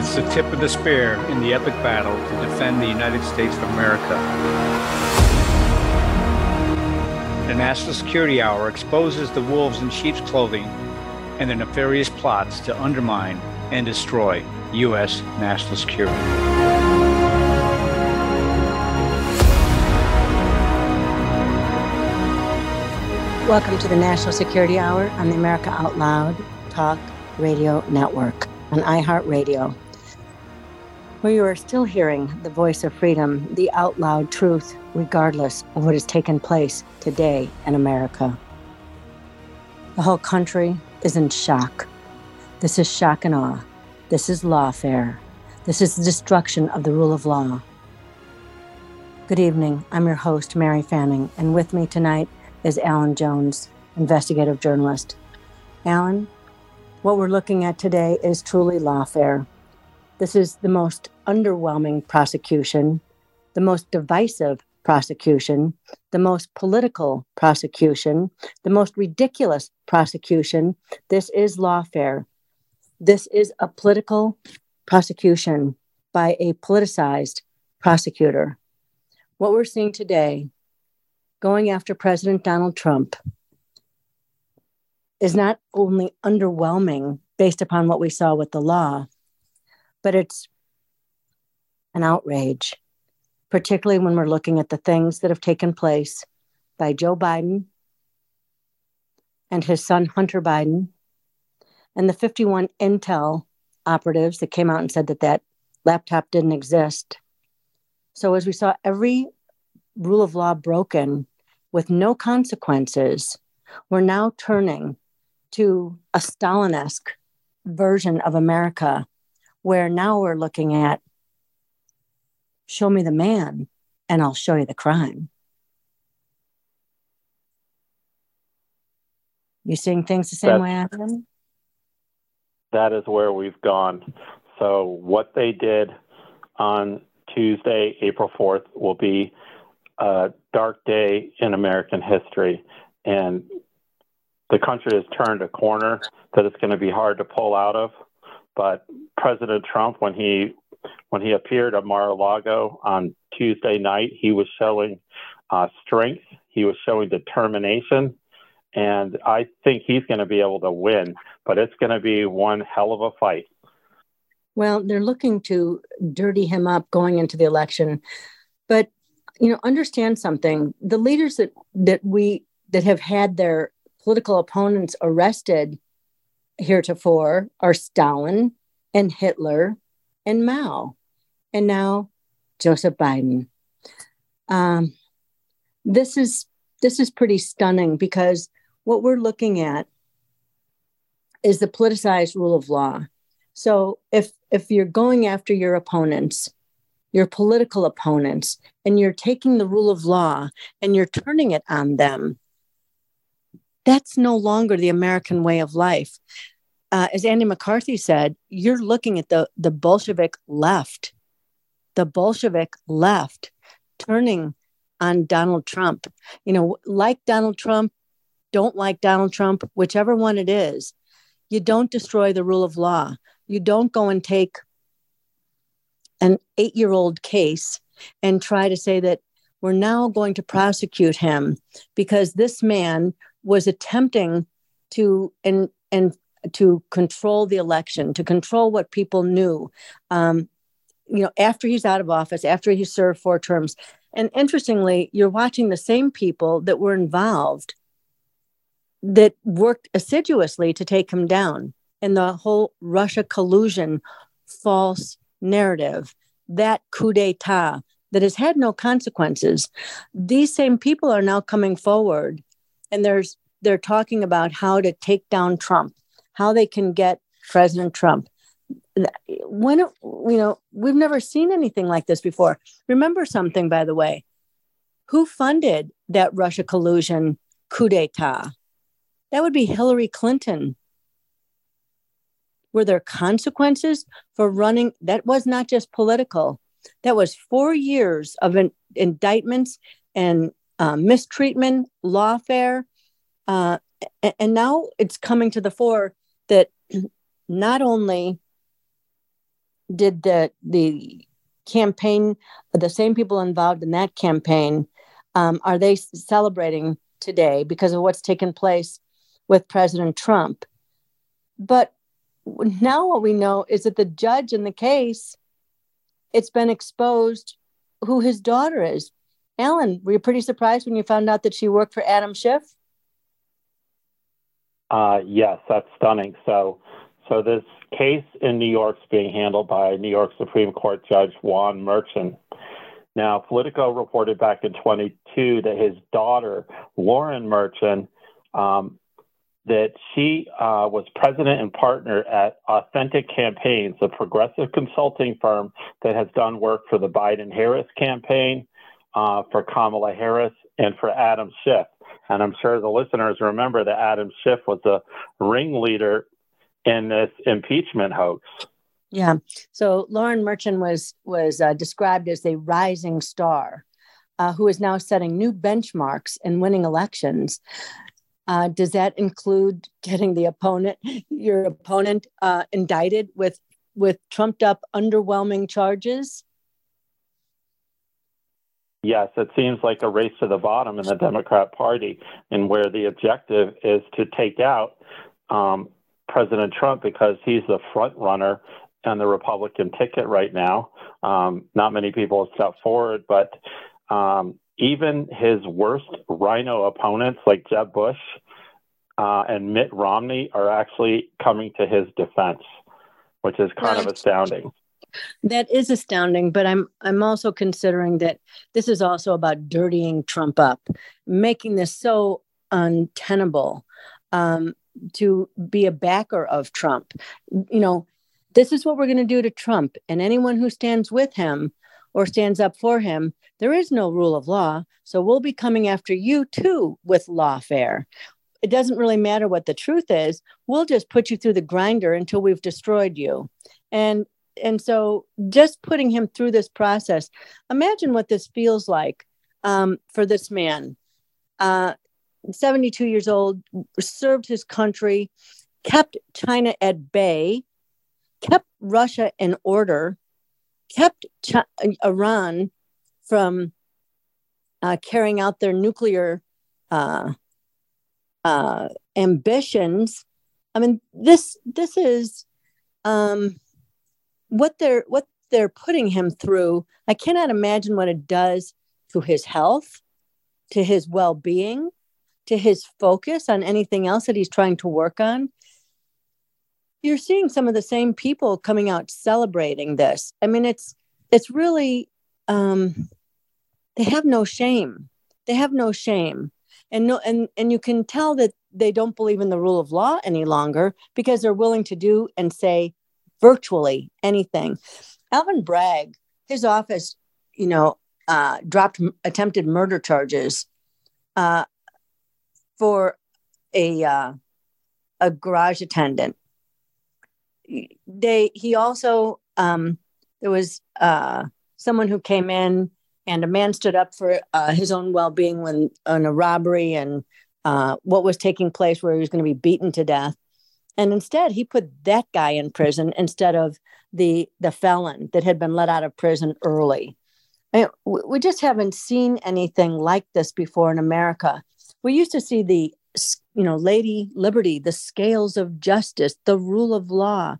It's the tip of the spear in the epic battle to defend the United States of America. The National Security Hour exposes the wolves in sheep's clothing and their nefarious plots to undermine and destroy U.S. national security. Welcome to the National Security Hour on the America Out Loud Talk Radio Network on iHeartRadio, where you are still hearing the voice of freedom, the out loud truth, regardless of what has taken place today in America. The whole country is in shock. This is shock and awe. This is lawfare. This is the destruction of the rule of law. Good evening. I'm your host, Mary Fanning, and with me tonight is Alan Jones, investigative journalist. Alan, what we're looking at today is truly lawfare. This is the most underwhelming prosecution, the most divisive prosecution, the most political prosecution, the most ridiculous prosecution. This is lawfare. This is a political prosecution by a politicized prosecutor. What we're seeing today going after President Donald Trump is not only underwhelming based upon what we saw with the law, but it's an outrage, particularly when we're looking at the things that have taken place by Joe Biden and his son Hunter Biden and the 51 Intel operatives that came out and said that that laptop didn't exist. So, as we saw every rule of law broken with no consequences, we're now turning to a Stalinesque version of America, where now we're looking at show me the man and I'll show you the crime. You seeing things the same That's, way, Adam? That is where we've gone. So, what they did on Tuesday, April 4th, will be a dark day in American history. And the country has turned a corner that it's going to be hard to pull out of. But President Trump, when he when he appeared at Mar-a-Lago on Tuesday night, he was showing uh, strength. He was showing determination, and I think he's going to be able to win. But it's going to be one hell of a fight. Well, they're looking to dirty him up going into the election, but you know, understand something. The leaders that that we that have had their political opponents arrested heretofore are Stalin and Hitler and Mao, and now Joseph Biden. Um, this is this is pretty stunning because what we're looking at is the politicized rule of law. So if if you're going after your opponents, your political opponents, and you're taking the rule of law and you're turning it on them, that's no longer the American way of life. Uh, as Andy McCarthy said, you're looking at the, the Bolshevik left, the Bolshevik left turning on Donald Trump. You know, like Donald Trump, don't like Donald Trump, whichever one it is, you don't destroy the rule of law. You don't go and take an eight year old case and try to say that we're now going to prosecute him because this man was attempting to and and to control the election, to control what people knew. Um, you know, after he's out of office, after he served four terms, and interestingly, you're watching the same people that were involved that worked assiduously to take him down. And the whole Russia collusion false narrative, that coup d'etat that has had no consequences. These same people are now coming forward and there's they're talking about how to take down Trump, how they can get President Trump. When you know, we've never seen anything like this before. Remember something, by the way. Who funded that Russia collusion coup d'etat? That would be Hillary Clinton. Were there consequences for running? That was not just political. That was four years of in, indictments and uh, mistreatment, lawfare. Uh, and now it's coming to the fore that not only did the the campaign, the same people involved in that campaign, um, are they celebrating today because of what's taken place with President Trump? But now what we know is that the judge in the case, it's been exposed who his daughter is. Alan, were you pretty surprised when you found out that she worked for Adam Schiff? Uh, yes, that's stunning. So, so this case in New York is being handled by New York Supreme Court Judge Juan Merchan. Now, Politico reported back in 22 that his daughter, Lauren Merchan, um, that she uh, was president and partner at Authentic Campaigns, a progressive consulting firm that has done work for the Biden Harris campaign, uh, for Kamala Harris, and for Adam Schiff. And I'm sure the listeners remember that Adam Schiff was a ringleader in this impeachment hoax. Yeah. So Lauren Merchan was was uh, described as a rising star, uh, who is now setting new benchmarks and winning elections. Uh, does that include getting the opponent, your opponent, uh, indicted with with trumped up, underwhelming charges? Yes, it seems like a race to the bottom in the Democrat Party, and where the objective is to take out um, President Trump because he's the front runner on the Republican ticket right now. Um, not many people have stepped forward, but um, even his worst RINO opponents like Jeb Bush uh, and Mitt Romney are actually coming to his defense, which is kind of astounding. That is astounding, but I'm I'm also considering that this is also about dirtying Trump up, making this so untenable. Um, to be a backer of Trump. You know, this is what we're going to do to Trump and anyone who stands with him or stands up for him. There is no rule of law. So we'll be coming after you too with lawfare. It doesn't really matter what the truth is. We'll just put you through the grinder until we've destroyed you. And and so just putting him through this process, imagine what this feels like um, for this man. Uh, 72 years old, served his country, kept China at bay, kept Russia in order, kept Ch- Iran from uh, carrying out their nuclear uh, uh, ambitions. I mean, this this is um, what they're what they're putting him through. I cannot imagine what it does to his health, to his well being, to his focus on anything else that he's trying to work on, you're seeing some of the same people coming out celebrating this. I mean, it's it's really um, they have no shame. They have no shame, and no, and and you can tell that they don't believe in the rule of law any longer because they're willing to do and say virtually anything. Alvin Bragg, his office, you know, uh, dropped attempted murder charges uh, for a uh, a garage attendant. They he also um, there was uh, someone who came in and a man stood up for uh, his own well being when on a robbery and uh, what was taking place where he was going to be beaten to death. And instead, he put that guy in prison instead of the the felon that had been let out of prison early. I mean, we just haven't seen anything like this before in America. We used to see the you know lady liberty the scales of justice the rule of law.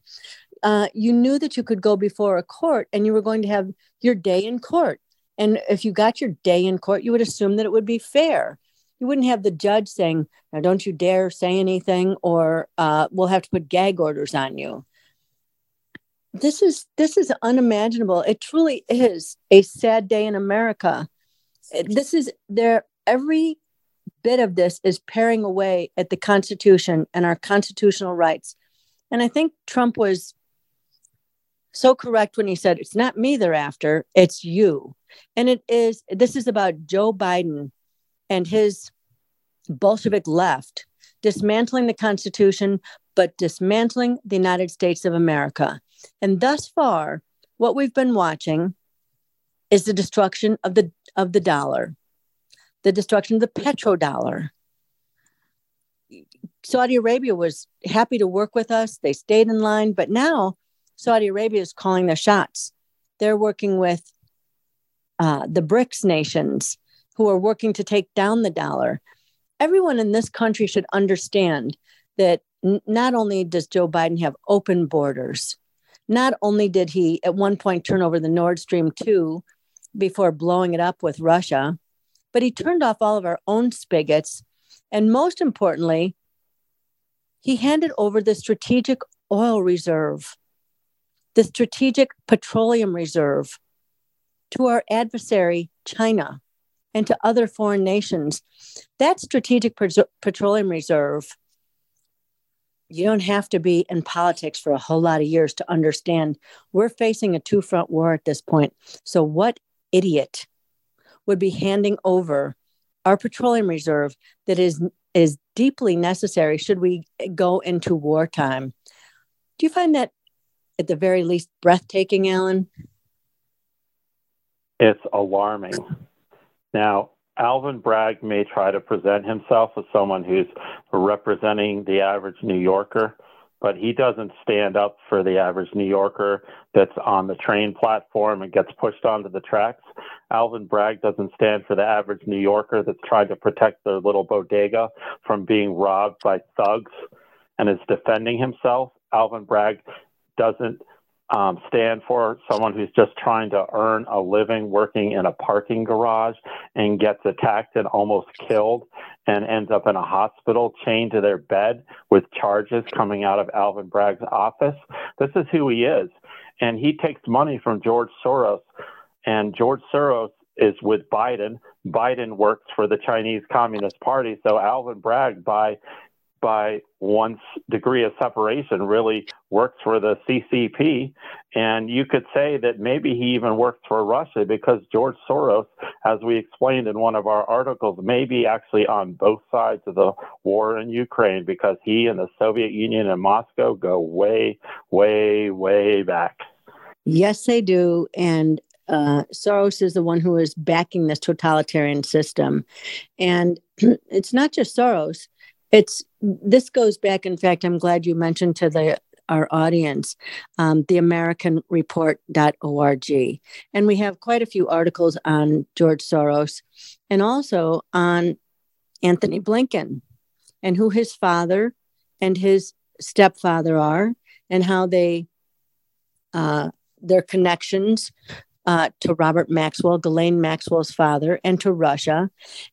Uh, you knew that you could go before a court and you were going to have your day in court. And if you got your day in court you would assume that it would be fair you wouldn't have the judge saying now don't you dare say anything or uh, we'll have to put gag orders on you this is this is unimaginable it truly is a sad day in america this is there every bit of this is paring away at the Constitution and our constitutional rights. And I think Trump was so correct when he said, It's not me they're after, it's you. And it is, this is about Joe Biden and his Bolshevik left dismantling the Constitution, but dismantling the United States of America. And thus far, what we've been watching is the destruction of the of the dollar the destruction of the petrodollar. Saudi Arabia was happy to work with us. They stayed in line, but now Saudi Arabia is calling the shots. They're working with uh, the BRICS nations who are working to take down the dollar. Everyone in this country should understand that n- not only does Joe Biden have open borders, not only did he at one point turn over the Nord Stream 2 before blowing it up with Russia, but he turned off all of our own spigots. And most importantly, he handed over the strategic oil reserve, the strategic petroleum reserve to our adversary, China, and to other foreign nations. That strategic petroleum reserve, you don't have to be in politics for a whole lot of years to understand we're facing a two front war at this point. So, what idiot would be handing over our petroleum reserve that is is deeply necessary should we go into wartime. Do you find that at the very least breathtaking, Alan? It's alarming. Now, Alvin Bragg may try to present himself as someone who's representing the average New Yorker, but he doesn't stand up for the average New Yorker that's on the train platform and gets pushed onto the tracks. Alvin Bragg doesn't stand for the average New Yorker that's trying to protect their little bodega from being robbed by thugs and is defending himself. Alvin Bragg doesn't um, stand for someone who's just trying to earn a living working in a parking garage and gets attacked and almost killed and ends up in a hospital chained to their bed with charges coming out of Alvin Bragg's office. This is who he is. And he takes money from George Soros, and George Soros is with Biden. Biden works for the Chinese Communist Party. So Alvin Bragg, by by one degree of separation really works for the CCP. And you could say that maybe he even works for Russia because George Soros, as we explained in one of our articles, may be actually on both sides of the war in Ukraine because he and the Soviet Union and Moscow go way, way, way back. Yes, they do. And uh, Soros is the one who is backing this totalitarian system. And it's not just Soros it's this goes back in fact i'm glad you mentioned to the our audience um, the americanreport.org and we have quite a few articles on george soros and also on Antony blinken and who his father and his stepfather are and how they uh, their connections uh, to Robert Maxwell, Ghislaine Maxwell's father, and to Russia.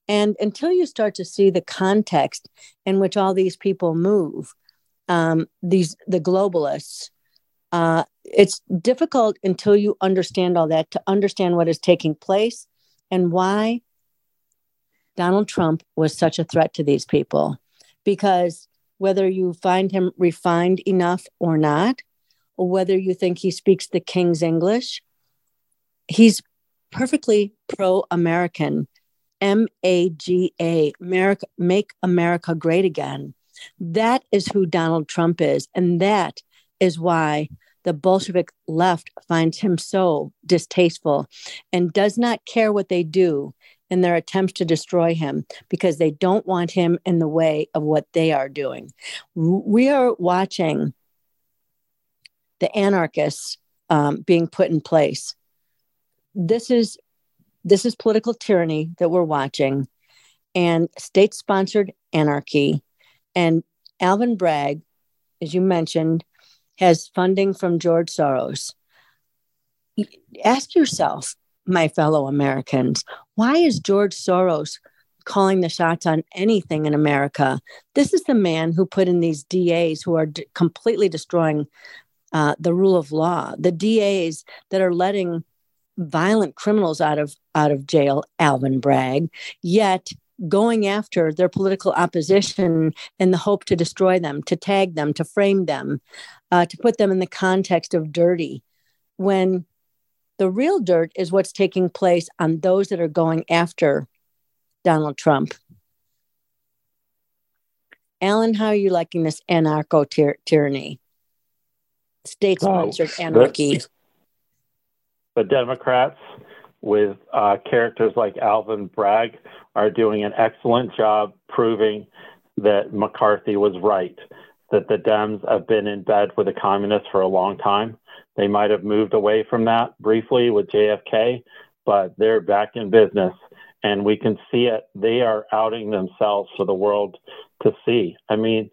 And until you start to see the context in which all these people move, um, these the globalists, uh, it's difficult until you understand all that to understand what is taking place and why Donald Trump was such a threat to these people. Because whether you find him refined enough or not, or whether you think he speaks the king's English, he's perfectly pro American. M A G A, make America great again. That is who Donald Trump is. And that is why the Bolshevik left finds him so distasteful and does not care what they do in their attempts to destroy him because they don't want him in the way of what they are doing. We are watching the anarchists um, being put in place this is this is political tyranny that we're watching and state sponsored anarchy. And alvin bragg as you mentioned has funding from george soros. Ask yourself my fellow americans why is george soros calling the shots on anything in america? This is the man who put in these das who are d- completely destroying uh, the rule of law the das that are letting violent criminals out of out of jail, Alvin Bragg, yet going after their political opposition in the hope to destroy them, to tag them, to frame them, uh, to put them in the context of dirty, when the real dirt is what's taking place on those that are going after Donald Trump. Alan, how are you liking this anarcho tyranny? State sponsored oh, anarchy the Democrats with uh, characters like Alvin Bragg are doing an excellent job proving that McCarthy was right, that the Dems have been in bed with the communists for a long time. They might have moved away from that briefly with JFK, but they're back in business and we can see it. They are outing themselves for the world to see. I mean,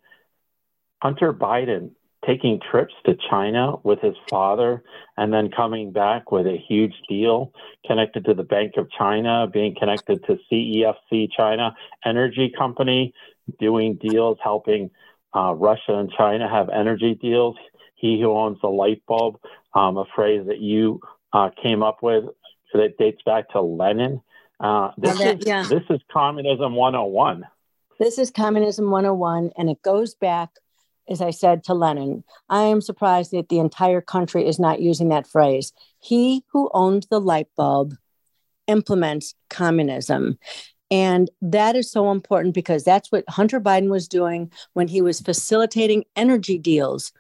Hunter Biden taking trips to China with his father and then coming back with a huge deal connected to the Bank of China, being connected to CEFC China Energy Company, doing deals helping uh, Russia and China have energy deals. He who owns the light bulb, um, a phrase that you uh, came up with that dates back to Lenin. Uh, this, that, is, yeah. this is communism 101. This is communism 101, and it goes back as I said to Lenin, I am surprised that the entire country is not using that phrase. He who owns the light bulb implements communism. And that is so important because that's what Hunter Biden was doing when he was facilitating energy deals.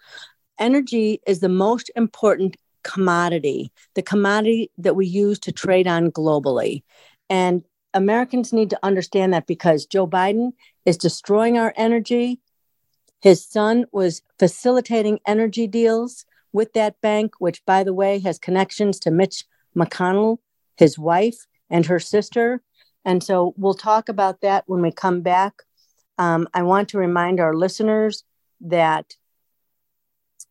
Energy is the most important commodity, the commodity that we use to trade on globally. And Americans need to understand that because Joe Biden is destroying our energy his son was facilitating energy deals with that bank, which, by the way, has connections to Mitch McConnell, his wife, and her sister. And so we'll talk about that when we come back. Um, I want to remind our listeners that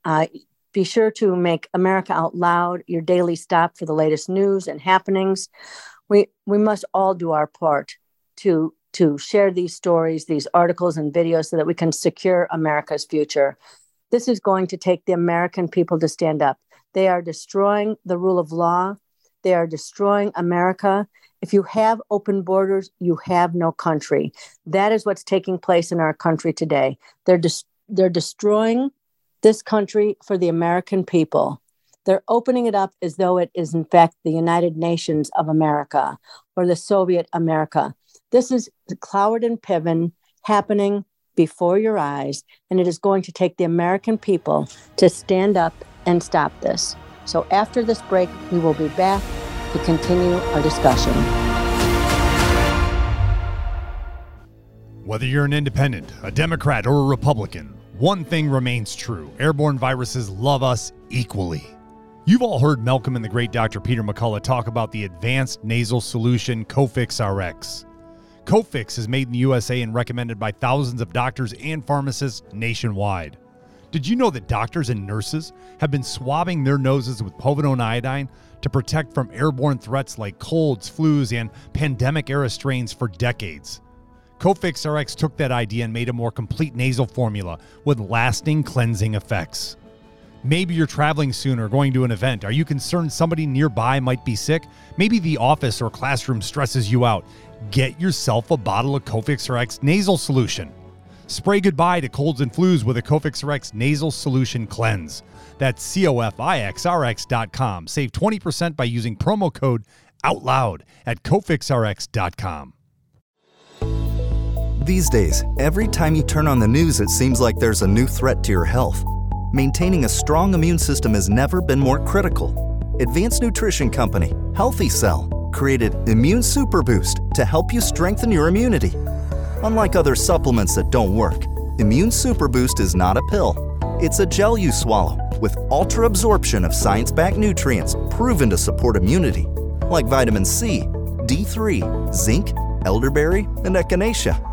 uh, be sure to make America Out Loud your daily stop for the latest news and happenings. We, we must all do our part to to share these stories, these articles and videos so that we can secure America's future. This is going to take the American people to stand up. They are destroying the rule of law. They are destroying America. If you have open borders, you have no country. That is what's taking place in our country today. They're, they're destroying this country for the American people. They're opening it up as though it is, in fact, the United Nations of America or the Soviet America. This is Cloward and Piven happening before your eyes, and it is going to take the American people to stand up and stop this. So after this break, we will be back to continue our discussion. Whether you're an independent, a Democrat, or a Republican, one thing remains true airborne viruses love us equally. You've all heard Malcolm and the great Dr. Peter McCullough talk about the advanced nasal solution Cofix RX. Cofix is made in the USA and recommended by thousands of doctors and pharmacists nationwide. Did you know that doctors and nurses have been swabbing their noses with povidone iodine to protect from airborne threats like colds, flus, and pandemic era strains for decades? Cofix RX took that idea and made a more complete nasal formula with lasting cleansing effects. Maybe you're traveling soon or going to an event. Are you concerned somebody nearby might be sick? Maybe the office or classroom stresses you out get yourself a bottle of Cofix RX nasal solution. Spray goodbye to colds and flus with a Cofix RX nasal solution cleanse. That's cofixrx.com. Save 20% by using promo code OUTLOUD at cofixrx.com. These days, every time you turn on the news, it seems like there's a new threat to your health. Maintaining a strong immune system has never been more critical. Advanced Nutrition Company, Healthy Cell, created Immune Super Boost to help you strengthen your immunity. Unlike other supplements that don't work, Immune Super Boost is not a pill. It's a gel you swallow with ultra absorption of science backed nutrients proven to support immunity, like vitamin C, D3, zinc, elderberry, and echinacea.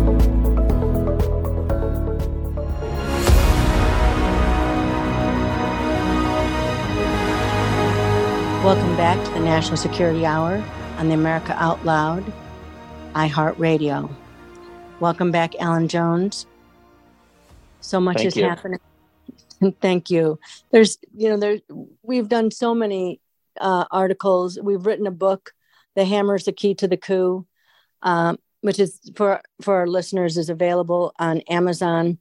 Welcome back to the National Security Hour on the America Out Loud iHeartRadio. Welcome back, Alan Jones. So much Thank is you. happening. Thank you. There's, you know, there we've done so many uh, articles. We've written a book, "The Hammer is the Key to the Coup," um, which is for for our listeners is available on Amazon.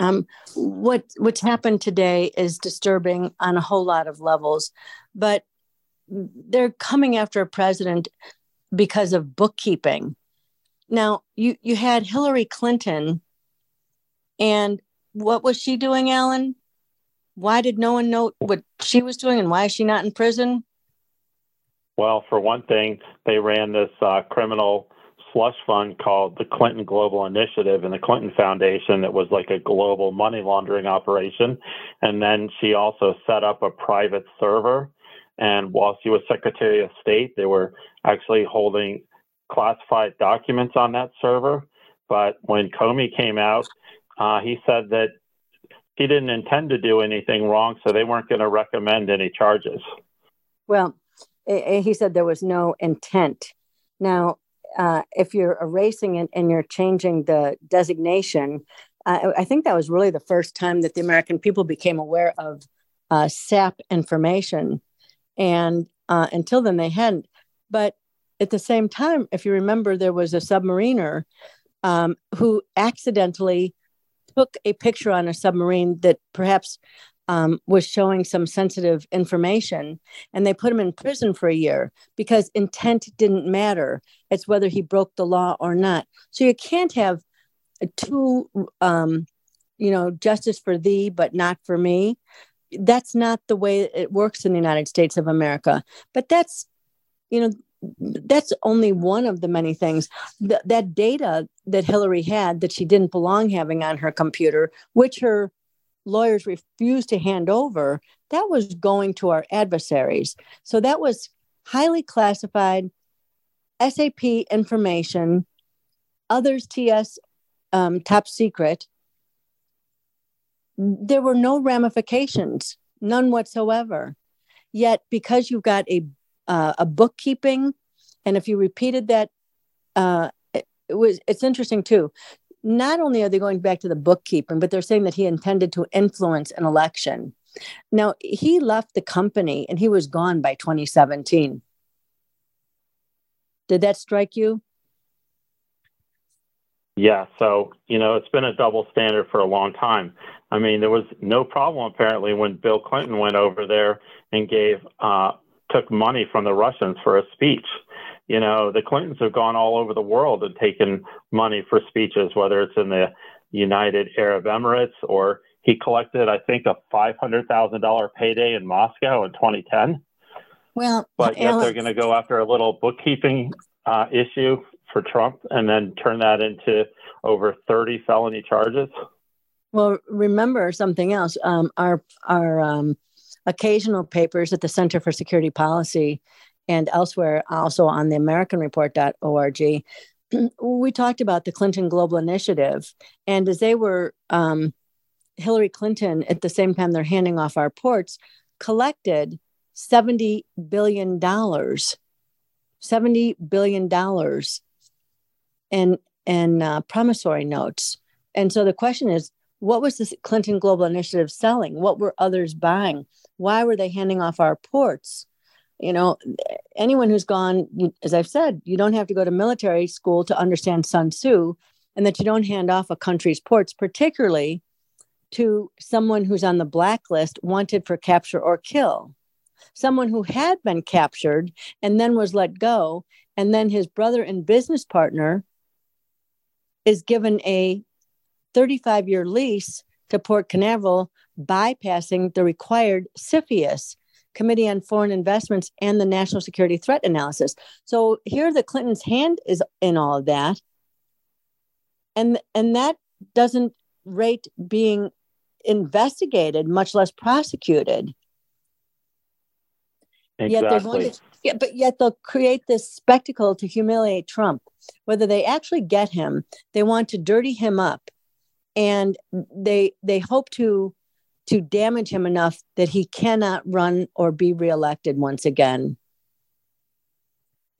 Um, what what's happened today is disturbing on a whole lot of levels, but they're coming after a president because of bookkeeping. Now you you had Hillary Clinton, and what was she doing, Alan? Why did no one know what she was doing, and why is she not in prison? Well, for one thing, they ran this uh, criminal slush fund called the Clinton Global Initiative and the Clinton Foundation that was like a global money laundering operation. And then she also set up a private server. And while she was Secretary of State, they were actually holding classified documents on that server. But when Comey came out, uh, he said that he didn't intend to do anything wrong, so they weren't going to recommend any charges. Well, he said there was no intent. Now, uh, if you're erasing it and you're changing the designation, uh, I think that was really the first time that the American people became aware of uh, SAP information. And uh, until then, they hadn't. But at the same time, if you remember, there was a submariner um, who accidentally took a picture on a submarine that perhaps um, was showing some sensitive information, and they put him in prison for a year because intent didn't matter. It's whether he broke the law or not. So you can't have two, um, you know, justice for thee, but not for me. That's not the way it works in the United States of America. But that's, you know, that's only one of the many things. Th- that data that Hillary had that she didn't belong having on her computer, which her lawyers refused to hand over, that was going to our adversaries. So that was highly classified SAP information, others TS um, top secret. There were no ramifications, none whatsoever. Yet, because you've got a uh, a bookkeeping, and if you repeated that, uh, it, it was it's interesting too not only are they going back to the bookkeeping, but they're saying that he intended to influence an election. Now, he left the company and he was gone by 2017. Did that strike you? Yeah, so, you know, it's been a double standard for a long time. I mean, there was no problem apparently when Bill Clinton went over there and gave, uh, took money from the Russians for a speech. You know, the Clintons have gone all over the world and taken money for speeches, whether it's in the United Arab Emirates or he collected, I think, a $500,000 payday in Moscow in 2010. Well, but yet Alex, they're going to go after a little bookkeeping uh, issue for Trump and then turn that into over 30 felony charges. Well, remember something else. Um, our our um, occasional papers at the Center for Security Policy and elsewhere, also on the AmericanReport.org, we talked about the Clinton Global Initiative. And as they were, um, Hillary Clinton, at the same time they're handing off our ports, collected $70 billion. $70 billion in uh, promissory notes. And so the question is, what was the Clinton Global Initiative selling? What were others buying? Why were they handing off our ports? You know anyone who's gone as i've said you don't have to go to military school to understand sun tzu and that you don't hand off a country's ports particularly to someone who's on the blacklist wanted for capture or kill. Someone who had been captured and then was let go and then his brother and business partner is given a 35 year lease to port canaveral bypassing the required CFIUS Committee on Foreign Investments and the National Security Threat Analysis. So here the Clintons' hand is in all of that. And and that doesn't rate being investigated, much less prosecuted. Exactly. Yet they're going to, yeah, but yet they'll create this spectacle to humiliate Trump. Whether they actually get him, they want to dirty him up, and they they hope to to damage him enough that he cannot run or be reelected once again.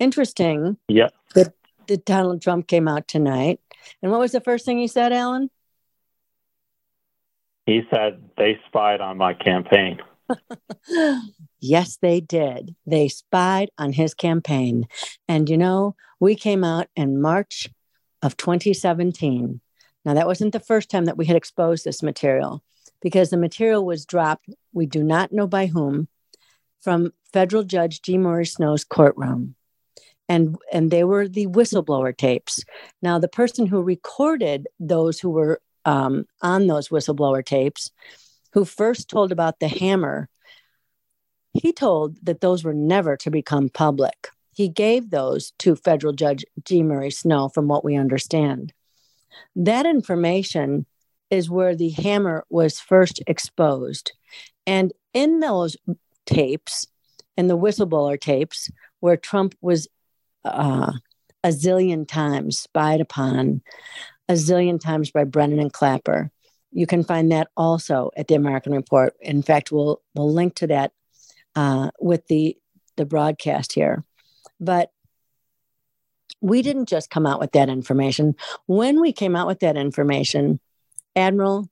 Interesting. Yeah. That, that Donald Trump came out tonight. And what was the first thing he said, Alan? He said they spied on my campaign. yes, they did. They spied on his campaign. And you know, we came out in March of 2017. Now, that wasn't the first time that we had exposed this material because the material was dropped, we do not know by whom, from federal judge G. Murray Snow's courtroom. and and they were the whistleblower tapes. Now, the person who recorded those who were um, on those whistleblower tapes, who first told about the hammer, he told that those were never to become public. He gave those to federal judge G. Murray Snow, from what we understand. That information is where the hammer was first exposed. And in those tapes, in the whistleblower tapes, where Trump was uh, a zillion times spied upon, a zillion times by Brennan and Clapper. You can find that also at the American Report. In fact, we'll we'll link to that uh, with the the broadcast here. But we didn't just come out with that information. When we came out with that information, Admiral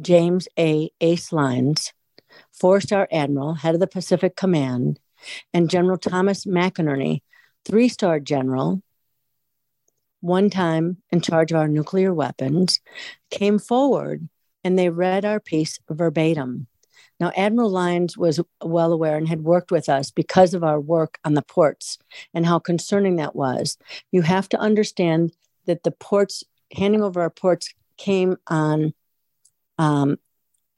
James A. Ace Lyons, four star admiral, head of the Pacific Command, and General Thomas McInerney, three star general, one time in charge of our nuclear weapons, came forward and they read our piece verbatim. Now, Admiral Lyons was well aware and had worked with us because of our work on the ports and how concerning that was. You have to understand that the ports, handing over our ports, came on um,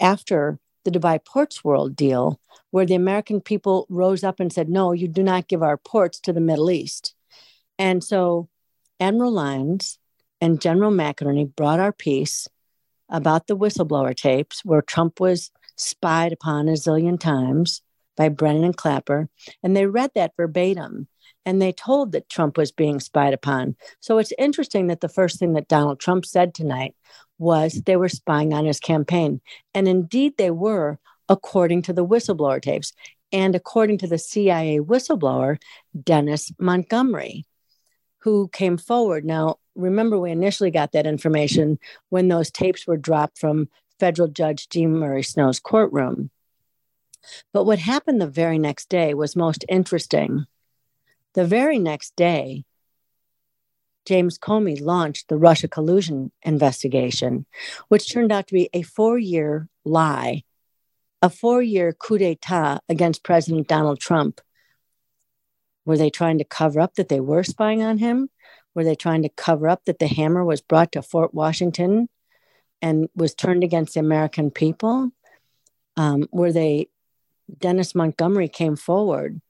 after the Dubai Ports World deal, where the American people rose up and said, no, you do not give our ports to the Middle East. And so Admiral Lyons and General McInerney brought our piece about the whistleblower tapes where Trump was spied upon a zillion times by Brennan and Clapper. And they read that verbatim and they told that Trump was being spied upon. So it's interesting that the first thing that Donald Trump said tonight was they were spying on his campaign. And indeed they were, according to the whistleblower tapes and according to the CIA whistleblower, Dennis Montgomery, who came forward. Now, remember, we initially got that information when those tapes were dropped from federal judge G. Murray Snow's courtroom. But what happened the very next day was most interesting. The very next day, James Comey launched the Russia collusion investigation, which turned out to be a four year lie a four year coup d'etat against President Donald Trump. Were they trying to cover up that they were spying on him? Were they trying to cover up that the hammer was brought to Fort Washington and was turned against the American people? Um, were they, Dennis Montgomery came forward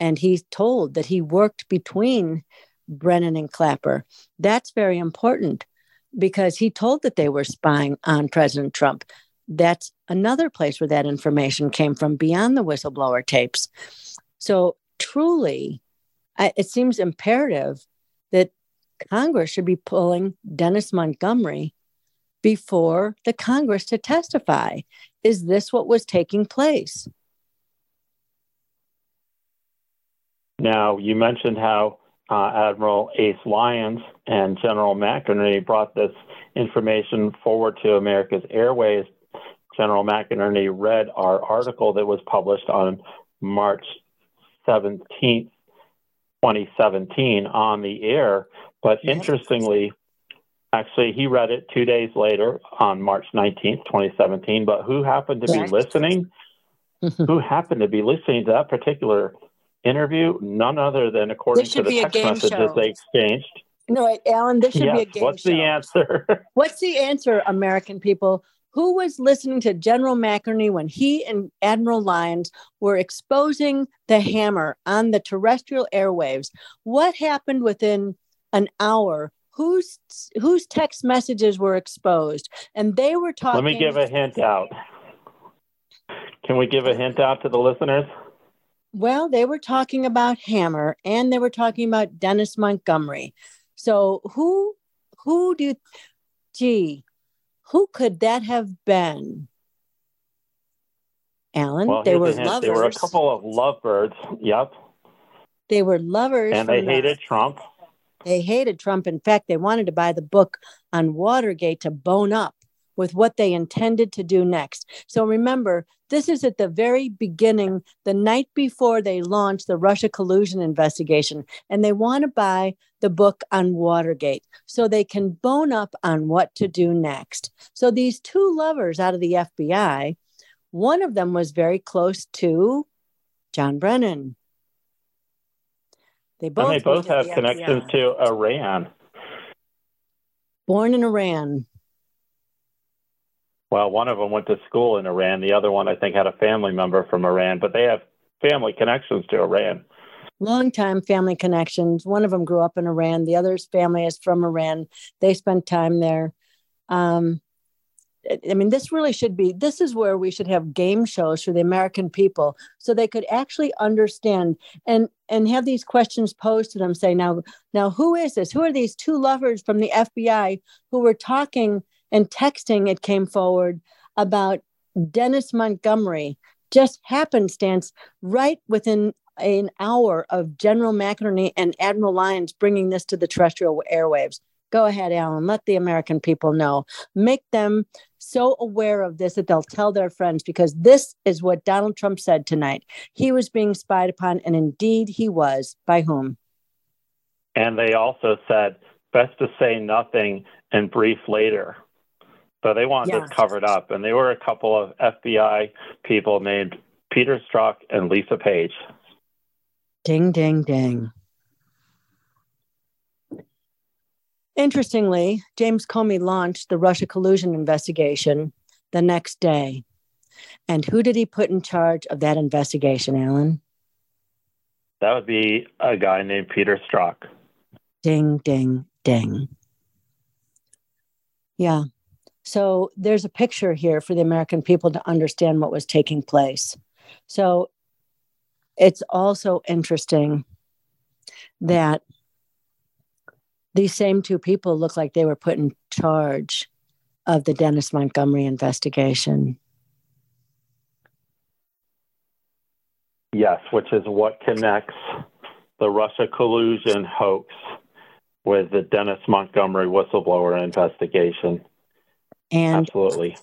and he told that he worked between Brennan and Clapper. That's very important because he told that they were spying on President Trump that's another place where that information came from beyond the whistleblower tapes. So, truly, I, it seems imperative that Congress should be pulling Dennis Montgomery before the Congress to testify. Is this what was taking place? Now, you mentioned how uh, Admiral Ace Lyons and General McInerney brought this information forward to America's Airways General McInerney read our article that was published on March 17th, 2017, on the air. But interestingly, actually, he read it two days later on March 19th, 2017. But who happened to be listening? who happened to be listening to that particular interview? None other than according to the text messages show. they exchanged. No, Alan, this should yes. be a game What's show. the answer? What's the answer, American people? who was listening to General McInerney when he and Admiral Lyons were exposing the hammer on the terrestrial airwaves? What happened within an hour? Whose whose text messages were exposed? And they were talking. Let me give a hint out. Can we give a hint out to the listeners? Well, they were talking about Hammer and they were talking about Dennis Montgomery. So who who do you gee, who could that have been? Alan, well, they were lovers. There were a couple of lovebirds. Yep. They were lovers. And they hated the, Trump. They hated Trump. In fact, they wanted to buy the book on Watergate to bone up with what they intended to do next. So remember, this is at the very beginning, the night before they launched the Russia collusion investigation, and they want to buy the book on Watergate so they can bone up on what to do next. So these two lovers out of the FBI, one of them was very close to John Brennan. They both, and they both have the connections FBI. to Iran. Born in Iran. Well, one of them went to school in Iran. The other one, I think, had a family member from Iran, but they have family connections to Iran. Longtime family connections. One of them grew up in Iran. The other's family is from Iran. They spent time there. Um, I mean, this really should be. This is where we should have game shows for the American people, so they could actually understand and and have these questions posed to them. Say, now, now, who is this? Who are these two lovers from the FBI who were talking and texting? It came forward about Dennis Montgomery, just happenstance, right within an hour of General McInerney and Admiral Lyons bringing this to the terrestrial airwaves. Go ahead, Alan. Let the American people know. Make them so aware of this that they'll tell their friends because this is what Donald Trump said tonight. He was being spied upon, and indeed he was. By whom? And they also said, best to say nothing and brief later. So they wanted Yeah. this covered up. And they were a couple of FBI people named Peter Strzok and Lisa Page. Ding, ding, ding. Interestingly, James Comey launched the Russia collusion investigation the next day. And who did he put in charge of that investigation, Alan? That would be a guy named Peter Strzok. Ding, ding, ding. Yeah. So there's a picture here for the American people to understand what was taking place. So it's also interesting that these same two people look like they were put in charge of the Dennis Montgomery investigation. Yes, which is what connects the Russia collusion hoax with the Dennis Montgomery whistleblower investigation. And Absolutely.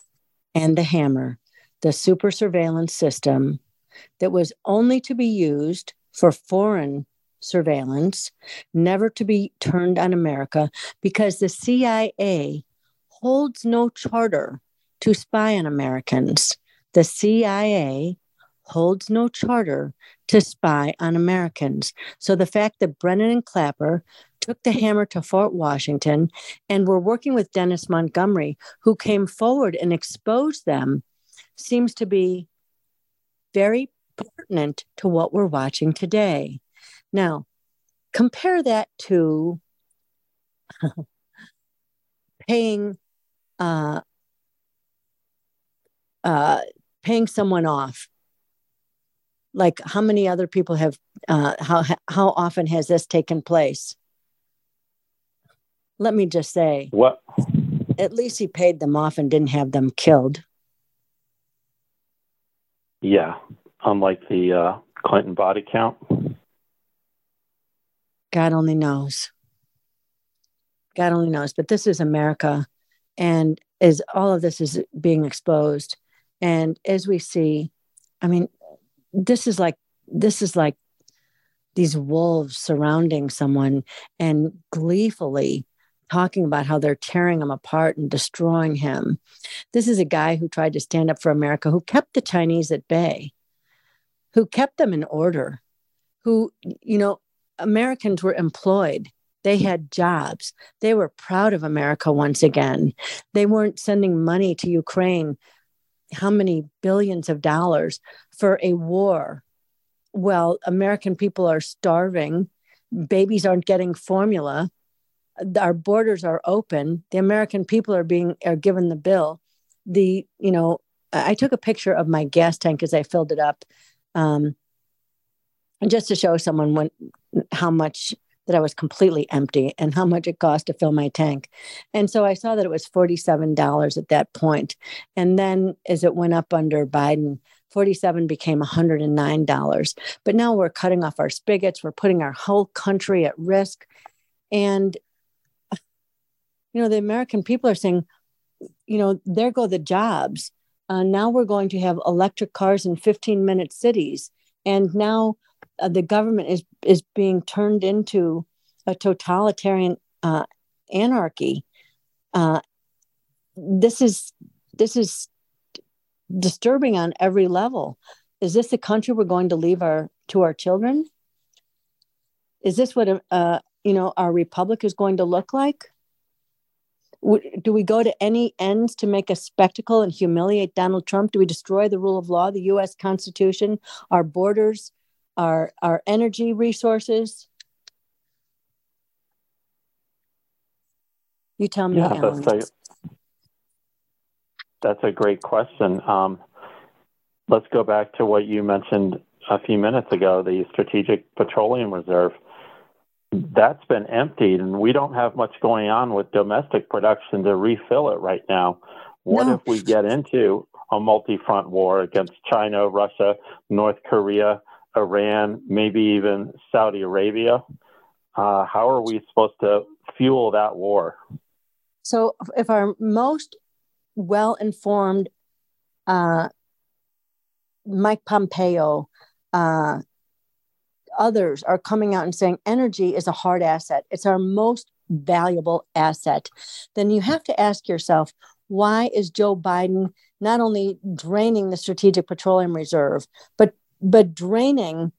and the hammer, the super surveillance system that was only to be used for foreign surveillance, never to be turned on America, because the CIA holds no charter to spy on Americans. The CIA holds no charter to spy on Americans. So the fact that Brennan and Clapper took the hammer to Fort Washington and were working with Dennis Montgomery, who came forward and exposed them, seems to be very pertinent to what we're watching today. Now, compare that to paying uh, uh, paying someone off. Like how many other people have uh, how how often has this taken place? Let me just say, What? at least he paid them off and didn't have them killed. Yeah. Unlike the uh, Clinton body count. God only knows. God only knows. But this is America, and as all of this is being exposed, and as we see, I mean, this is like this is like these wolves surrounding someone and gleefully talking about how they're tearing him apart and destroying him. This is a guy who tried to stand up for America, who kept the Chinese at bay, who kept them in order, who, you know, Americans were employed. They had jobs. They were proud of America once again. They weren't sending money to Ukraine, how many billions of dollars for a war. Well, American people are starving. Babies aren't getting formula. Our borders are open. The American people are being are given the bill. The you know, I took a picture of my gas tank as I filled it up, um, just to show someone when how much that I was completely empty and how much it cost to fill my tank. And so I saw that it was $47 at that point. And then as it went up under Biden, 47 became $109. But now we're cutting off our spigots, we're putting our whole country at risk. And you know, the American people are saying, you know, there go the jobs. Uh, now we're going to have electric cars in 15 minute cities. And now uh, the government is is being turned into a totalitarian uh, anarchy. Uh, this is this is disturbing on every level. Is this the country we're going to leave our to our children? Is this what uh, you know our republic is going to look like? Do we go to any ends to make a spectacle and humiliate Donald Trump? Do we destroy the rule of law, the U.S. Constitution, our borders, our our energy resources? You tell me. Yeah, that's a, that's a great question. Um, let's go back to what you mentioned a few minutes ago the Strategic Petroleum Reserve. That's been emptied, and we don't have much going on with domestic production to refill it right now. What no. if we get into a multi front war against China, Russia, North Korea, Iran, maybe even Saudi Arabia? Uh, how are we supposed to fuel that war? So, if our most well informed uh, Mike Pompeo, uh, others are coming out and saying energy is a hard asset, it's our most valuable asset, then you have to ask yourself why is Joe Biden not only draining the Strategic Petroleum Reserve, but but draining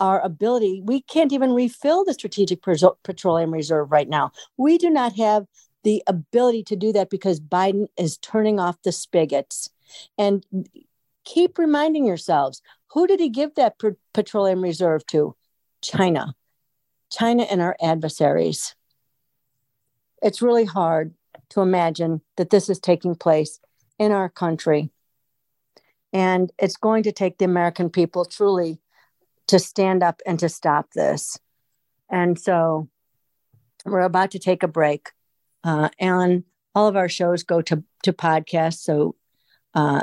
our ability. We can't even refill the Strategic Petroleum Reserve right now. We do not have the ability to do that because Biden is turning off the spigots. And keep reminding yourselves who did he give that petroleum reserve to? China. China and our adversaries. It's really hard to imagine that this is taking place in our country. And it's going to take the American people truly to stand up and to stop this. And so we're about to take a break. Uh, and all of our shows go to, to podcasts. So uh,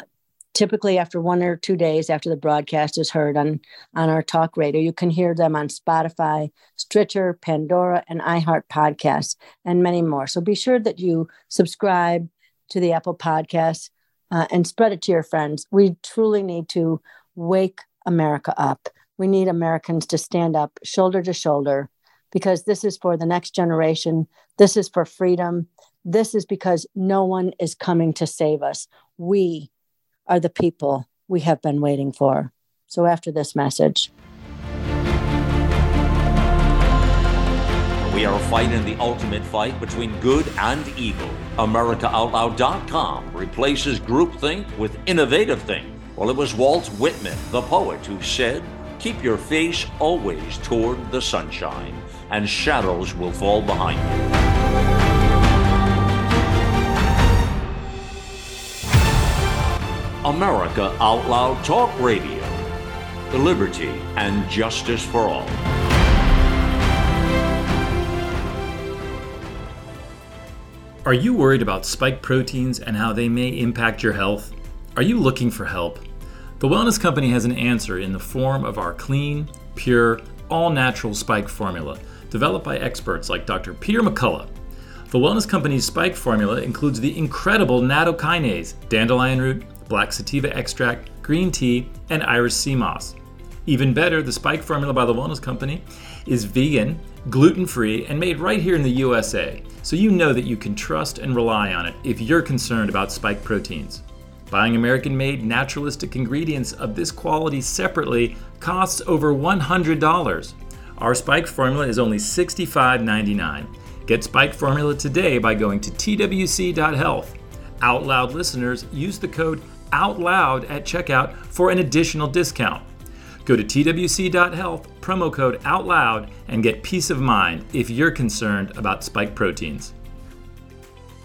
typically after one or two days after the broadcast is heard on, on our talk radio, you can hear them on Spotify, Stitcher, Pandora, and iHeart podcasts, and many more. So be sure that you subscribe to the Apple Podcasts uh, and spread it to your friends. We truly need to wake America up. We need Americans to stand up shoulder to shoulder because this is for the next generation. This is for freedom. This is because no one is coming to save us. We are the people we have been waiting for. So, after this message, we are fighting the ultimate fight between good and evil. AmericaOutloud.com replaces groupthink with innovative think. Well, it was Walt Whitman, the poet, who said, Keep your face always toward the sunshine and shadows will fall behind you. America Out Loud Talk Radio. The liberty and justice for all. Are you worried about spike proteins and how they may impact your health? Are you looking for help? The Wellness Company has an answer in the form of our clean, pure, all natural spike formula developed by experts like Dr. Peter McCullough. The Wellness Company's spike formula includes the incredible nattokinase, dandelion root, black sativa extract, green tea, and Irish sea moss. Even better, the spike formula by the Wellness Company is vegan, gluten free, and made right here in the USA, so you know that you can trust and rely on it if you're concerned about spike proteins. Buying American made naturalistic ingredients of this quality separately costs over $100. Our Spike formula is only $65.99. Get Spike formula today by going to twc.health. Out Loud listeners use the code OUTLOUD at checkout for an additional discount. Go to twc.health, promo code OUTLOUD, and get peace of mind if you're concerned about spike proteins.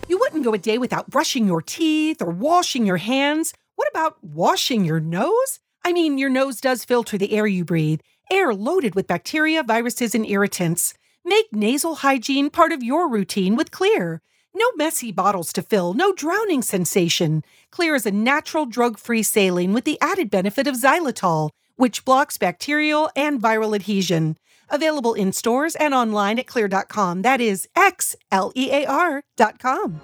You wouldn't go a day without brushing your teeth or washing your hands. What about washing your nose? I mean, your nose does filter the air you breathe air loaded with bacteria, viruses, and irritants. Make nasal hygiene part of your routine with Xlear. No messy bottles to fill, no drowning sensation. Xlear is a natural drug free saline with the added benefit of xylitol, which blocks bacterial and viral adhesion. Available in stores and online at xlear.com. That is X L E A R.com.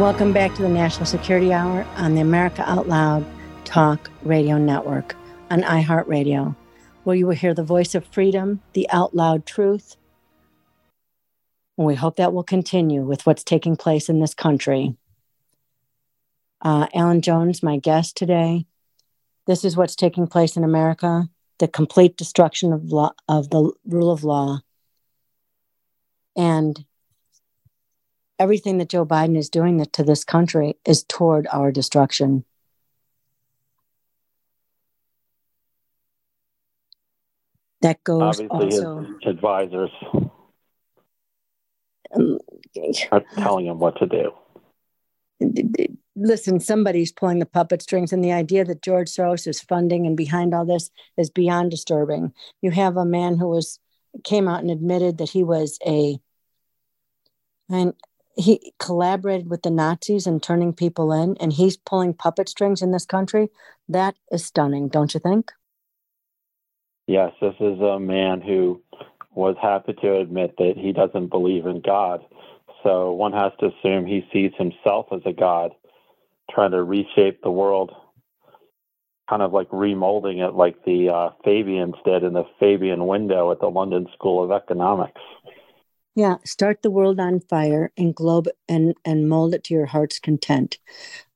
Welcome back to the National Security Hour on the America Out Loud Talk Radio Network on iHeartRadio, where you will hear the voice of freedom, the out loud truth. And we hope that will continue with what's taking place in this country. uh, Alan Jones, my guest today. This is what's taking place in America the complete destruction of, law, of the rule of law. And everything that Joe Biden is doing to this country is toward our destruction. That goes Obviously, also. his advisors Um, are telling him what to do. listen, somebody's pulling the puppet strings, and the idea that George Soros is funding and behind all this is beyond disturbing. You have a man who was came out and admitted that he was a and he collaborated with the Nazis and turning people in, and he's pulling puppet strings in this country. That is stunning, don't you think? Yes, this is a man who was happy to admit that he doesn't believe in God. So one has to assume he sees himself as a God, trying to reshape the world, kind of like remolding it like the uh, Fabians did in the Fabian window at the London School of Economics. Yeah, start the world on fire and globe and and mold it to your heart's content.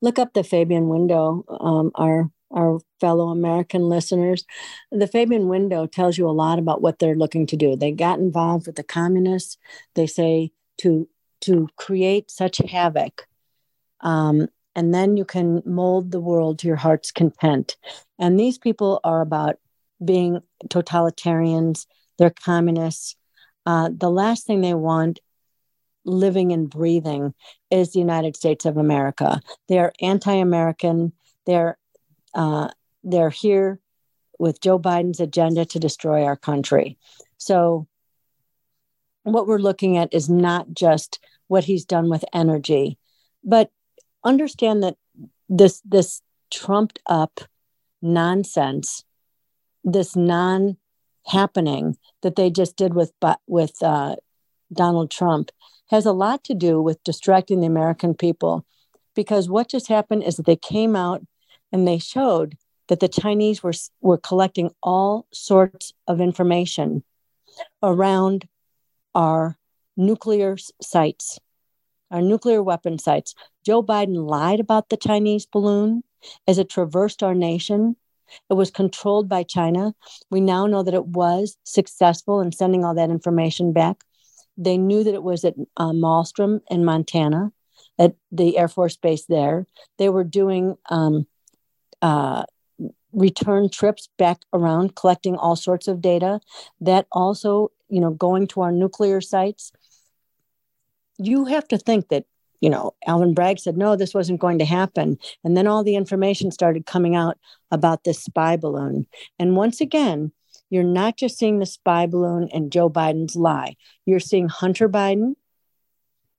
Look up the Fabian window. Um, our our fellow American listeners, the Fabian window tells you a lot about what they're looking to do. They got involved with the communists. They say to to create such havoc, um, and then you can mold the world to your heart's content. And these people are about being totalitarians. They're communists. Uh, the last thing they want living and breathing is the United States of America. They are anti-American. They're uh, they're here with Joe Biden's agenda to destroy our country. So, what we're looking at is not just what he's done with energy, but understand that this this trumped up nonsense, this non happening that they just did with with uh, Donald Trump has a lot to do with distracting the American people, because what just happened is that they came out and they showed that the Chinese were were collecting all sorts of information around our nuclear sites, our nuclear weapon sites. Joe Biden lied about the Chinese balloon as it traversed our nation. It was controlled by China. We now know that it was successful in sending all that information back. They knew that it was at uh, Malmstrom in Montana, at the Air Force Base there. They were doing um, uh, return trips back around, collecting all sorts of data. That also, you know, going to our nuclear sites. You have to think that you know, Alvin Bragg said, no, this wasn't going to happen. And then all the information started coming out about this spy balloon. And once again, you're not just seeing the spy balloon and Joe Biden's lie. You're seeing Hunter Biden,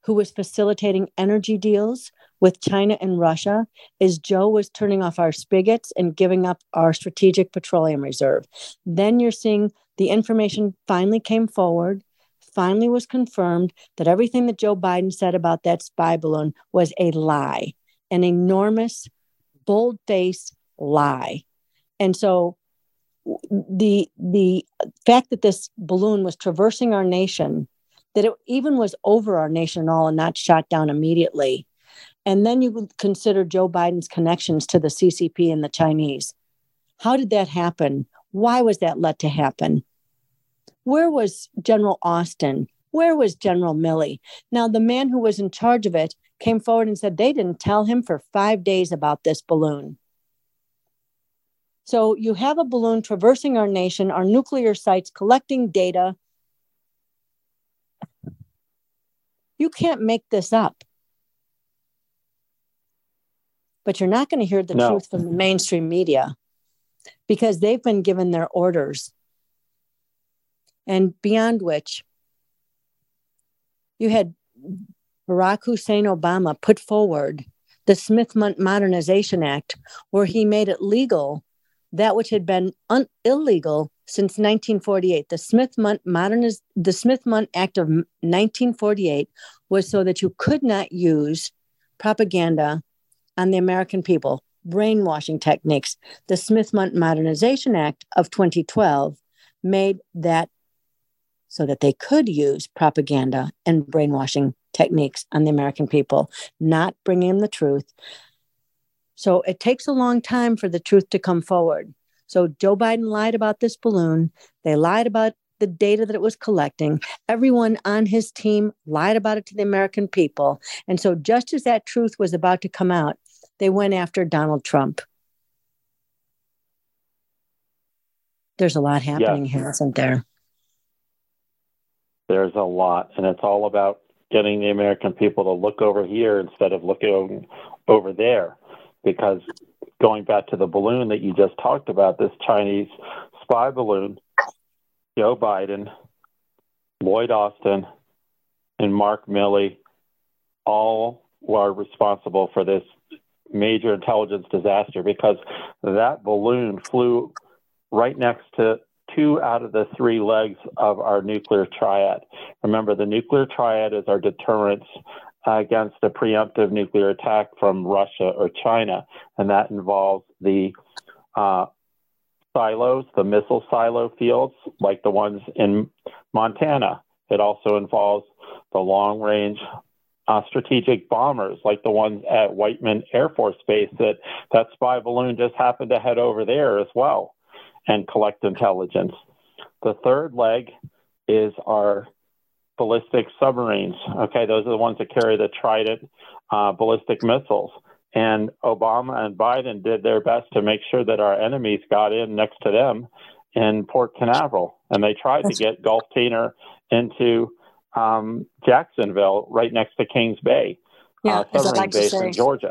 who was facilitating energy deals with China and Russia, as Joe was turning off our spigots and giving up our strategic petroleum reserve. Then you're seeing the information finally came forward finally was confirmed that everything that Joe Biden said about that spy balloon was a lie, an enormous, bold faced lie. And so the the fact that this balloon was traversing our nation, that it even was over our nation all and not shot down immediately. And then you consider Joe Biden's connections to the CCP and the Chinese. How did that happen? Why was that let to happen? Where was General Austin? Where was General Milley? Now, the man who was in charge of it came forward and said they didn't tell him for five days about this balloon. So you have a balloon traversing our nation, our nuclear sites, collecting data. You can't make this up. But you're not going to hear the No. truth from the mainstream media because they've been given their orders and beyond which you had Barack Hussein Obama put forward the Smith Modernization Act, where he made it legal that which had been un- illegal since 1948. The Smith Moderniz- the Smith Act of 1948 was so that you could not use propaganda on the American people, brainwashing techniques. The Smith Modernization Act of 2012 made that so that they could use propaganda and brainwashing techniques on the American people, not bringing the truth. So it takes a long time for the truth to come forward. So Joe Biden lied about this balloon. They lied about the data that it was collecting. Everyone on his team lied about it to the American people. And so, just as that truth was about to come out, they went after Donald Trump. There's a lot happening here, isn't there? There's a lot, and it's all about getting the American people to look over here instead of looking over there. Because going back to the balloon that you just talked about, this Chinese spy balloon, Joe Biden, Lloyd Austin, and Mark Milley all were responsible for this major intelligence disaster because that balloon flew right next to two out of the three legs of our nuclear triad. Remember, the nuclear triad is our deterrence against a preemptive nuclear attack from Russia or China, and that involves the uh, silos, the missile silo fields, like the ones in Montana. It also involves the long range uh, strategic bombers, like the ones at Whiteman Air Force Base that that spy balloon just happened to head over there as well and collect intelligence. The third leg is our ballistic submarines. Okay, those are the ones that carry the Trident uh, ballistic missiles. And Obama and Biden did their best to make sure that our enemies got in next to them in Port Canaveral. And they tried to get Gulftainer into um, Jacksonville, right next to Kings Bay, yeah, uh, submarine like base say, in Georgia.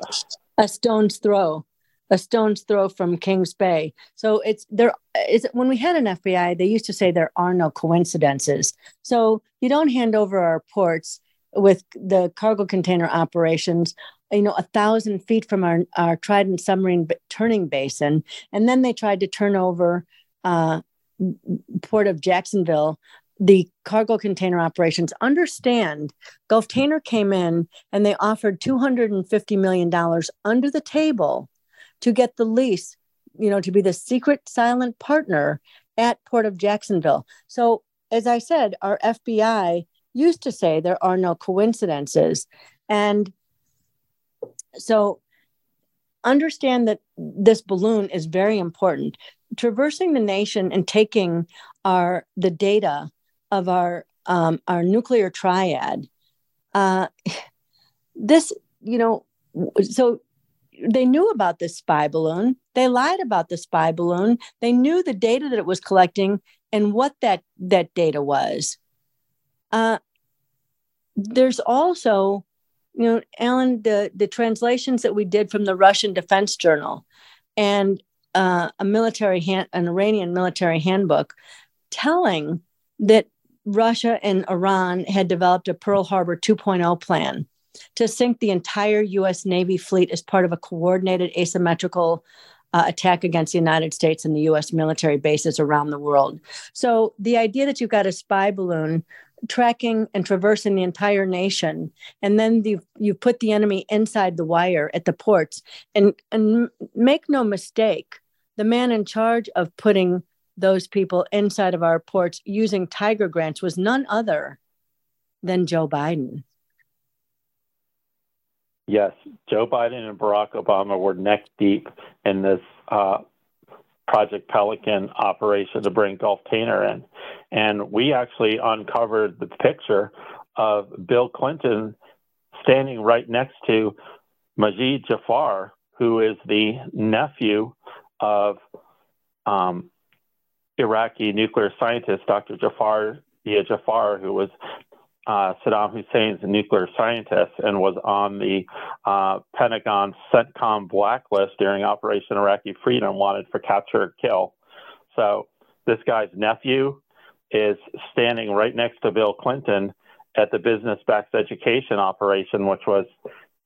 A stone's throw a stone's throw from Kings Bay. So it's there is when we had an FBI, they used to say there are no coincidences. So you don't hand over our ports with the cargo container operations, you know, a thousand feet from our, our Trident submarine turning basin. And then they tried to turn over uh, Port of Jacksonville the cargo container operations understand Gulf Gulftainer came in and they offered $250 million under the table to get the lease, you know, to be the secret silent partner at Port of Jacksonville. So, as I said, our FBI used to say there are no coincidences. And so, understand that this balloon is very important. Traversing the nation and taking our the data of our um, our nuclear triad. Uh, this, you know, so they knew about this spy balloon. They lied about the spy balloon. They knew the data that it was collecting and what that that data was. Uh, there's also, you know, Alan, the the translations that we did from the Russian Defense Journal and uh, a military hand, an Iranian military handbook, telling that Russia and Iran had developed a Pearl Harbor 2.0 plan to sink the entire U.S. Navy fleet as part of a coordinated asymmetrical uh, attack against the United States and the U.S. military bases around the world. So the idea that you've got a spy balloon tracking and traversing the entire nation, and then you you put the enemy inside the wire at the ports, and and make no mistake, the man in charge of putting those people inside of our ports using Tiger grants was none other than Joe Biden. Yes, Joe Biden and Barack Obama were neck deep in this uh, Project Pelican operation to bring Gulftainer in. And we actually uncovered the picture of Bill Clinton standing right next to Majid Jafar, who is the nephew of um, Iraqi nuclear scientist Dr. Jafar Dia Jafar, who was uh, Saddam Hussein's nuclear scientist and was on the uh, Pentagon CENTCOM blacklist during Operation Iraqi Freedom, wanted for capture or kill. So this guy's nephew is standing right next to Bill Clinton at the Business Backs Education operation, which was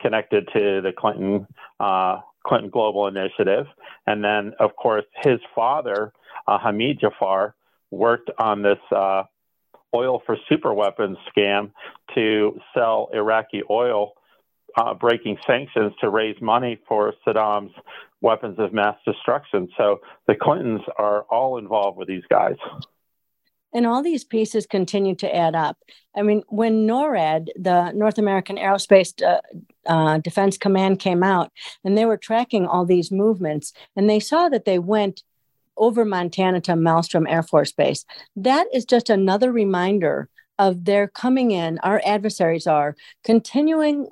connected to the Clinton uh, Clinton Global Initiative. And then, of course, his father, uh, Hamid Jafar, worked on this uh, oil for super weapons scam to sell Iraqi oil, uh, breaking sanctions to raise money for Saddam's weapons of mass destruction. So the Clintons are all involved with these guys. And all these pieces continue to add up. I mean, when NORAD, the North American Aerospace uh, uh, Defense Command, came out and they were tracking all these movements, and they saw that they went over Montana to Malmstrom Air Force Base. That is just another reminder of their coming in, our adversaries are continuing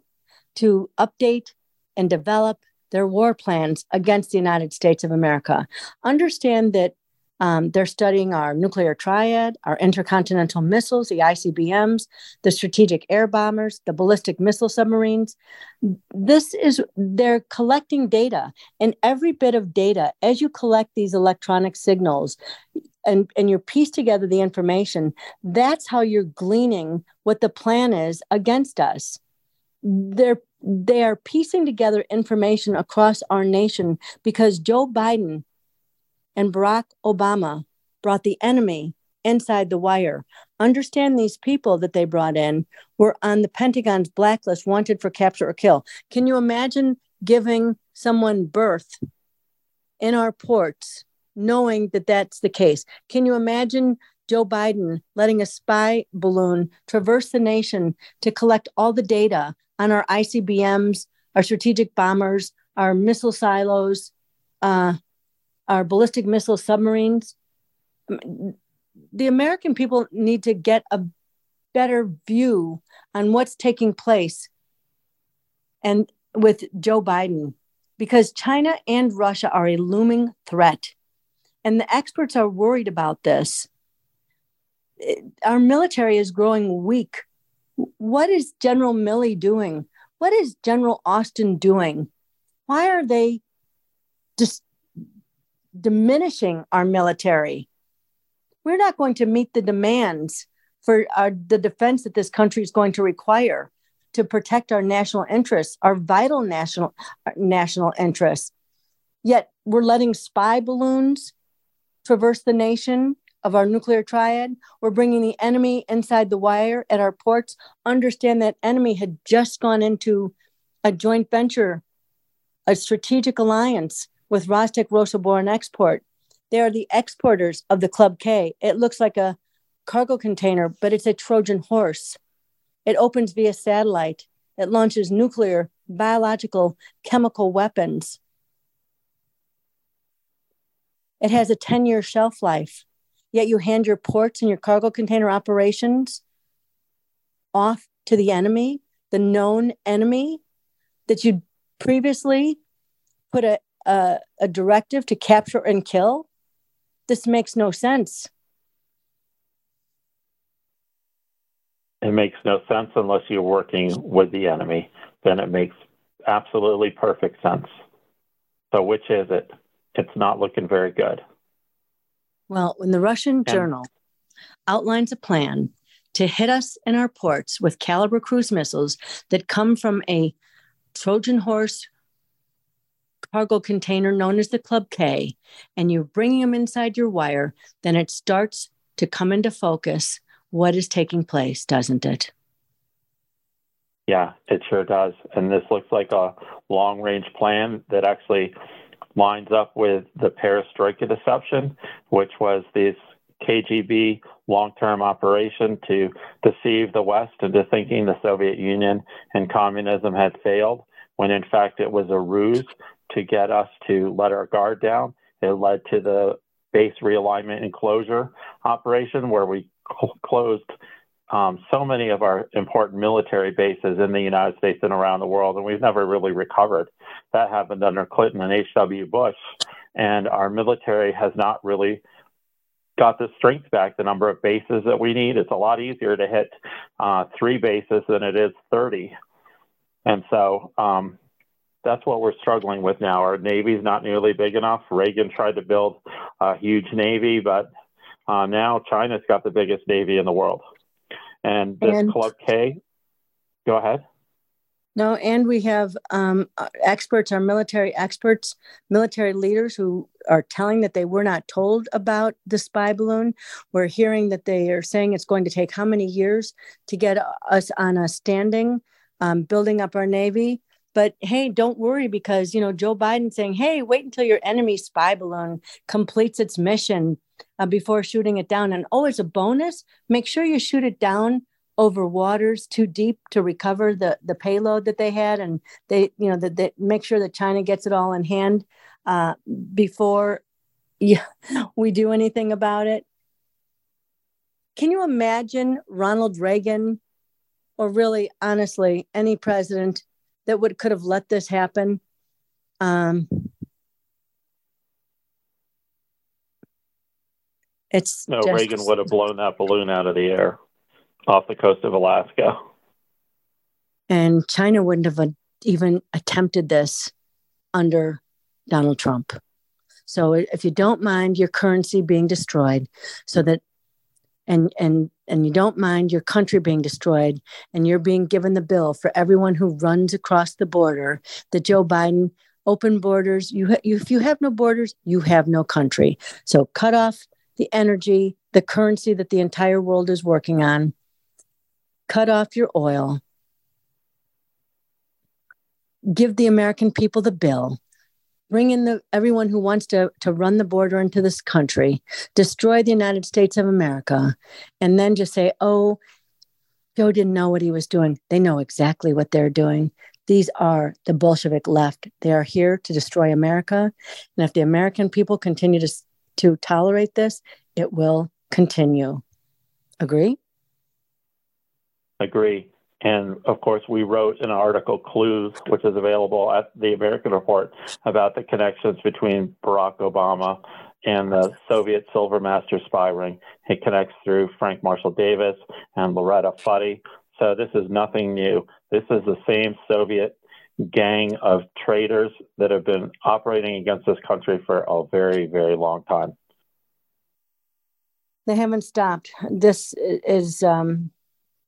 to update and develop their war plans against the United States of America. Understand that um, they're studying our nuclear triad, our intercontinental missiles, the ICBMs, the strategic air bombers, the ballistic missile submarines. This is, they're collecting data, and every bit of data, as you collect these electronic signals, and, and you piece together the information, that's how you're gleaning what the plan is against us. They're they are piecing together information across our nation because Joe Biden and Barack Obama brought the enemy inside the wire. Understand these people that they brought in were on the Pentagon's blacklist, wanted for capture or kill. Can you imagine giving someone berth in our ports, knowing that that's the case? Can you imagine Joe Biden letting a spy balloon traverse the nation to collect all the data on our ICBMs, our strategic bombers, our missile silos, uh, our ballistic missile submarines. The American people need to get a better view on what's taking place and with Joe Biden because China and Russia are a looming threat. And the experts are worried about this. Our military is growing weak what is General Milley doing? What is General Austin doing? Why are they just diminishing our military? We're not going to meet the demands for our, the defense that this country is going to require to protect our national interests, our vital national uh, national interests. Yet we're letting spy balloons traverse the nation of our nuclear triad. We're bringing the enemy inside the wire at our ports. Understand that enemy had just gone into a joint venture, a strategic alliance with Rostec Rosoboron Export. They are the exporters of the Club K. It looks like a cargo container, but it's a Trojan horse. It opens via satellite. It launches nuclear, biological, chemical weapons. It has a 10 year shelf life yet you hand your ports and your cargo container operations off to the enemy, the known enemy that you previously put a, a, a directive to capture and kill. This makes no sense. It makes no sense unless you're working with the enemy. Then it makes absolutely perfect sense. So, which is it? It's not looking very good. Well, when the Russian journal outlines a plan to hit us in our ports with Kalibr cruise missiles that come from a Trojan horse cargo container known as the Club K, and you're bringing them inside your wire, then it starts to come into focus what is taking place, doesn't it? Yeah, it sure does. And this looks like a long range plan that actually lines up with the perestroika deception, which was this KGB long term operation to deceive the West into thinking the Soviet Union and communism had failed, when in fact it was a ruse to get us to let our guard down. It led to the base realignment and closure operation, where we cl- closed um, so many of our important military bases in the United States and around the world, and we've never really recovered. That happened under Clinton and H.W. Bush, and our military has not really got the strength back, the number of bases that we need. It's a lot easier to hit uh, three bases than it is 30. And so um, that's what we're struggling with now. Our Navy's not nearly big enough. Reagan tried to build a huge Navy, but uh, now China's got the biggest Navy in the world. And this and, Club K, go ahead. No, and we have um, experts, our military experts, military leaders who are telling that they were not told about the spy balloon. We're hearing that they are saying it's going to take how many years to get us on a standing, um, building up our Navy. But hey, don't worry because, you know, Joe Biden saying, hey, wait until your enemy spy balloon completes its mission uh, before shooting it down. And oh, as a bonus, make sure you shoot it down over waters too deep to recover the the payload that they had, and they you know that they make sure that China gets it all in hand uh, before yeah, we do anything about it. Can you imagine Ronald Reagan, or really honestly any president that would could have let this happen? Um, it's no just, Reagan would have blown that balloon out of the air off the coast of Alaska. And China wouldn't have even attempted this under Donald Trump. So if you don't mind your currency being destroyed, so that and and and you don't mind your country being destroyed and you're being given the bill for everyone who runs across the border that Joe Biden open borders you, ha- you if you have no borders you have no country. So cut off the energy the currency that the entire world is working on. Cut off your oil, give the American people the bill, bring in the everyone who wants to, to run the border into this country, destroy the United States of America, and then just say, oh, Joe didn't know what he was doing. They know exactly what they're doing. These are the Bolshevik left. They are here to destroy America. And if the American people continue to, to tolerate this, it will continue. Agree? Agree. And of course, we wrote an article, Clues, which is available at the American Report, about the connections between Barack Obama and the Soviet Silvermaster spy ring. It connects through Frank Marshall Davis and Loretta Fuddy. So this is nothing new. This is the same Soviet gang of traitors that have been operating against this country for a very, very long time. They haven't stopped. This is um,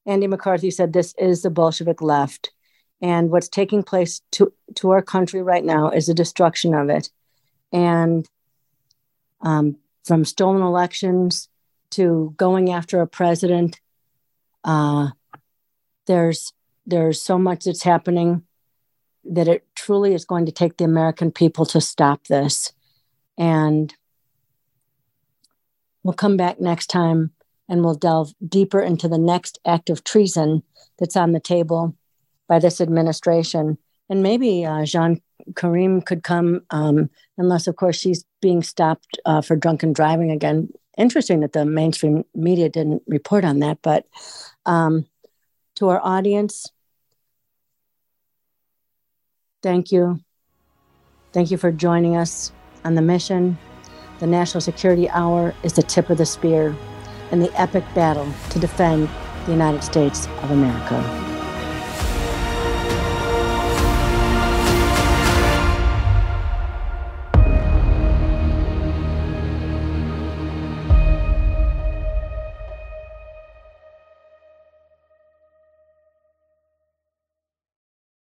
Andy McCarthy said this is the Bolshevik left. And what's taking place to, to our country right now is the destruction of it. And um, from stolen elections to going after a president, uh, there's there's so much that's happening that it truly is going to take the American people to stop this. And we'll come back next time and we'll delve deeper into the next act of treason that's on the table by this administration. And maybe uh, Jean Karim could come, um, unless, of course, she's being stopped uh, for drunken driving again. Interesting that the mainstream media didn't report on that. But um, to our audience, thank you. Thank you for joining us on the mission. The National Security Hour is the tip of the spear in the epic battle to defend the United States of America.